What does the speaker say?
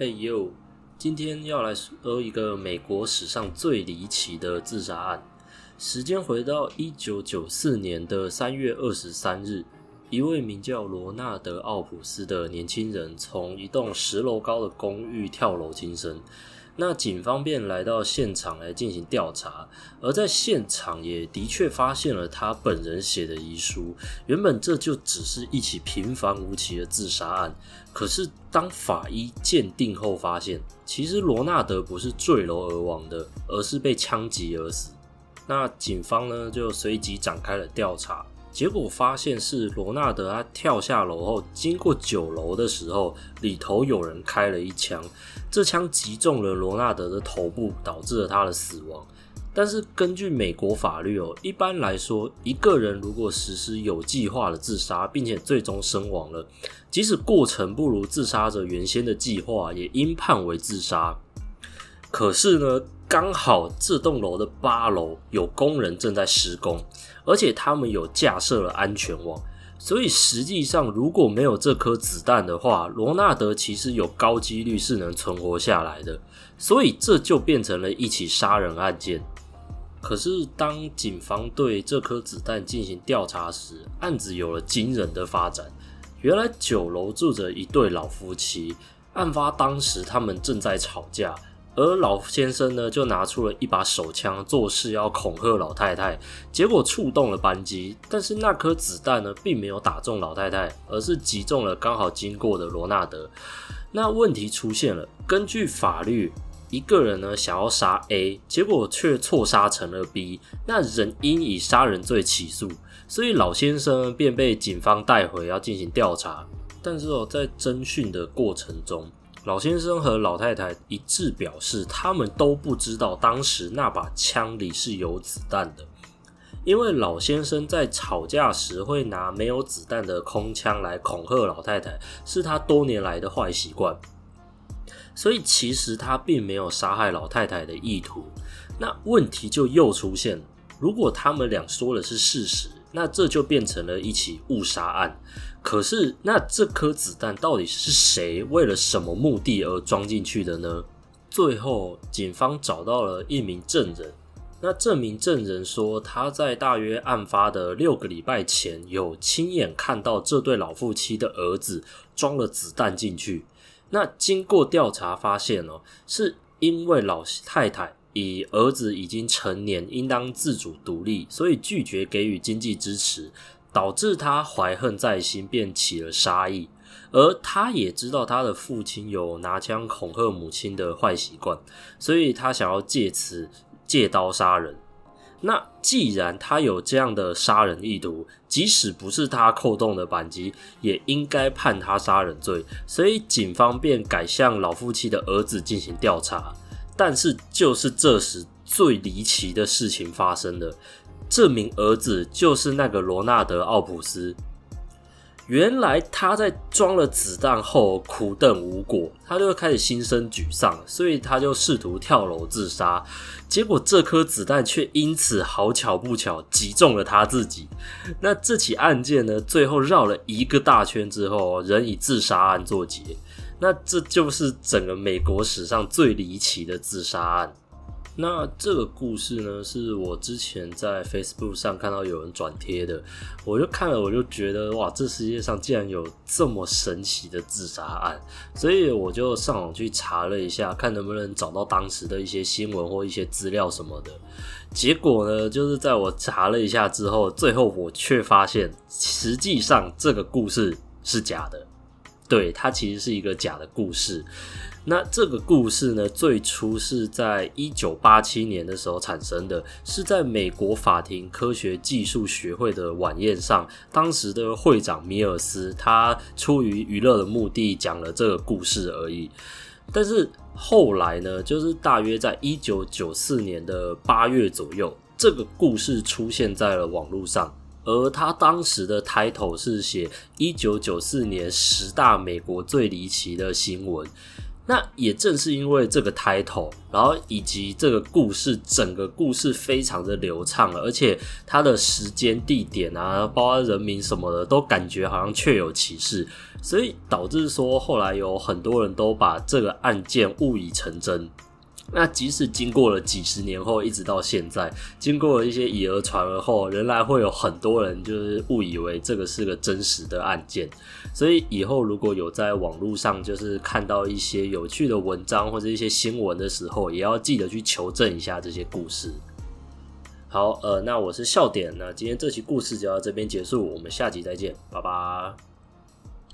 嘿呦，今天要来说一个美国史上最离奇的自杀案。时间回到一九九四年的三月二十三日，一位名叫罗纳德·奥普斯的年轻人从一栋十楼高的公寓跳楼轻生。那警方便来到现场来进行调查，而在现场也的确发现了他本人写的遗书。原本这就只是一起平凡无奇的自杀案，可是当法医鉴定后发现，其实罗纳德不是坠楼而亡的，而是被枪击而死。那警方呢就随即展开了调查。结果发现是罗纳德，他跳下楼后，经过九楼的时候，里头有人开了一枪，这枪击中了罗纳德的头部，导致了他的死亡。但是根据美国法律哦，一般来说，一个人如果实施有计划的自杀，并且最终身亡了，即使过程不如自杀者原先的计划，也应判为自杀。可是呢，刚好这栋楼的八楼有工人正在施工。而且他们有架设了安全网，所以实际上如果没有这颗子弹的话，罗纳德其实有高几率是能存活下来的。所以这就变成了一起杀人案件。可是当警方对这颗子弹进行调查时，案子有了惊人的发展。原来九楼住着一对老夫妻，案发当时他们正在吵架。而老先生呢，就拿出了一把手枪，做事要恐吓老太太，结果触动了扳机，但是那颗子弹呢，并没有打中老太太，而是击中了刚好经过的罗纳德。那问题出现了，根据法律，一个人呢想要杀 A，结果却错杀成了 B，那人应以杀人罪起诉，所以老先生便被警方带回要进行调查。但是哦，在侦讯的过程中，老先生和老太太一致表示，他们都不知道当时那把枪里是有子弹的，因为老先生在吵架时会拿没有子弹的空枪来恐吓老太太，是他多年来的坏习惯。所以其实他并没有杀害老太太的意图。那问题就又出现了，如果他们俩说的是事实，那这就变成了一起误杀案。可是，那这颗子弹到底是谁为了什么目的而装进去的呢？最后，警方找到了一名证人。那这名证人说，他在大约案发的六个礼拜前，有亲眼看到这对老夫妻的儿子装了子弹进去。那经过调查发现哦，是因为老太太以儿子已经成年，应当自主独立，所以拒绝给予经济支持。导致他怀恨在心，便起了杀意。而他也知道他的父亲有拿枪恐吓母亲的坏习惯，所以他想要借此借刀杀人。那既然他有这样的杀人意图，即使不是他扣动的扳机，也应该判他杀人罪。所以警方便改向老夫妻的儿子进行调查。但是就是这时，最离奇的事情发生了。这名儿子就是那个罗纳德·奥普斯。原来他在装了子弹后苦等无果，他就开始心生沮丧，所以他就试图跳楼自杀。结果这颗子弹却因此好巧不巧击中了他自己。那这起案件呢，最后绕了一个大圈之后，仍以自杀案作结。那这就是整个美国史上最离奇的自杀案。那这个故事呢，是我之前在 Facebook 上看到有人转贴的，我就看了，我就觉得哇，这世界上竟然有这么神奇的自杀案，所以我就上网去查了一下，看能不能找到当时的一些新闻或一些资料什么的。结果呢，就是在我查了一下之后，最后我却发现，实际上这个故事是假的，对，它其实是一个假的故事。那这个故事呢，最初是在一九八七年的时候产生的，是在美国法庭科学技术学会的晚宴上，当时的会长米尔斯他出于娱乐的目的讲了这个故事而已。但是后来呢，就是大约在一九九四年的八月左右，这个故事出现在了网络上，而他当时的 title 是写一九九四年十大美国最离奇的新闻。那也正是因为这个 title，然后以及这个故事，整个故事非常的流畅了，而且它的时间、地点啊，包括人名什么的，都感觉好像确有其事，所以导致说后来有很多人都把这个案件误以成真。那即使经过了几十年后，一直到现在，经过了一些以讹传讹后，仍然会有很多人就是误以为这个是个真实的案件。所以以后如果有在网络上就是看到一些有趣的文章或者一些新闻的时候，也要记得去求证一下这些故事。好，呃，那我是笑点，那今天这期故事就到这边结束，我们下集再见，拜拜。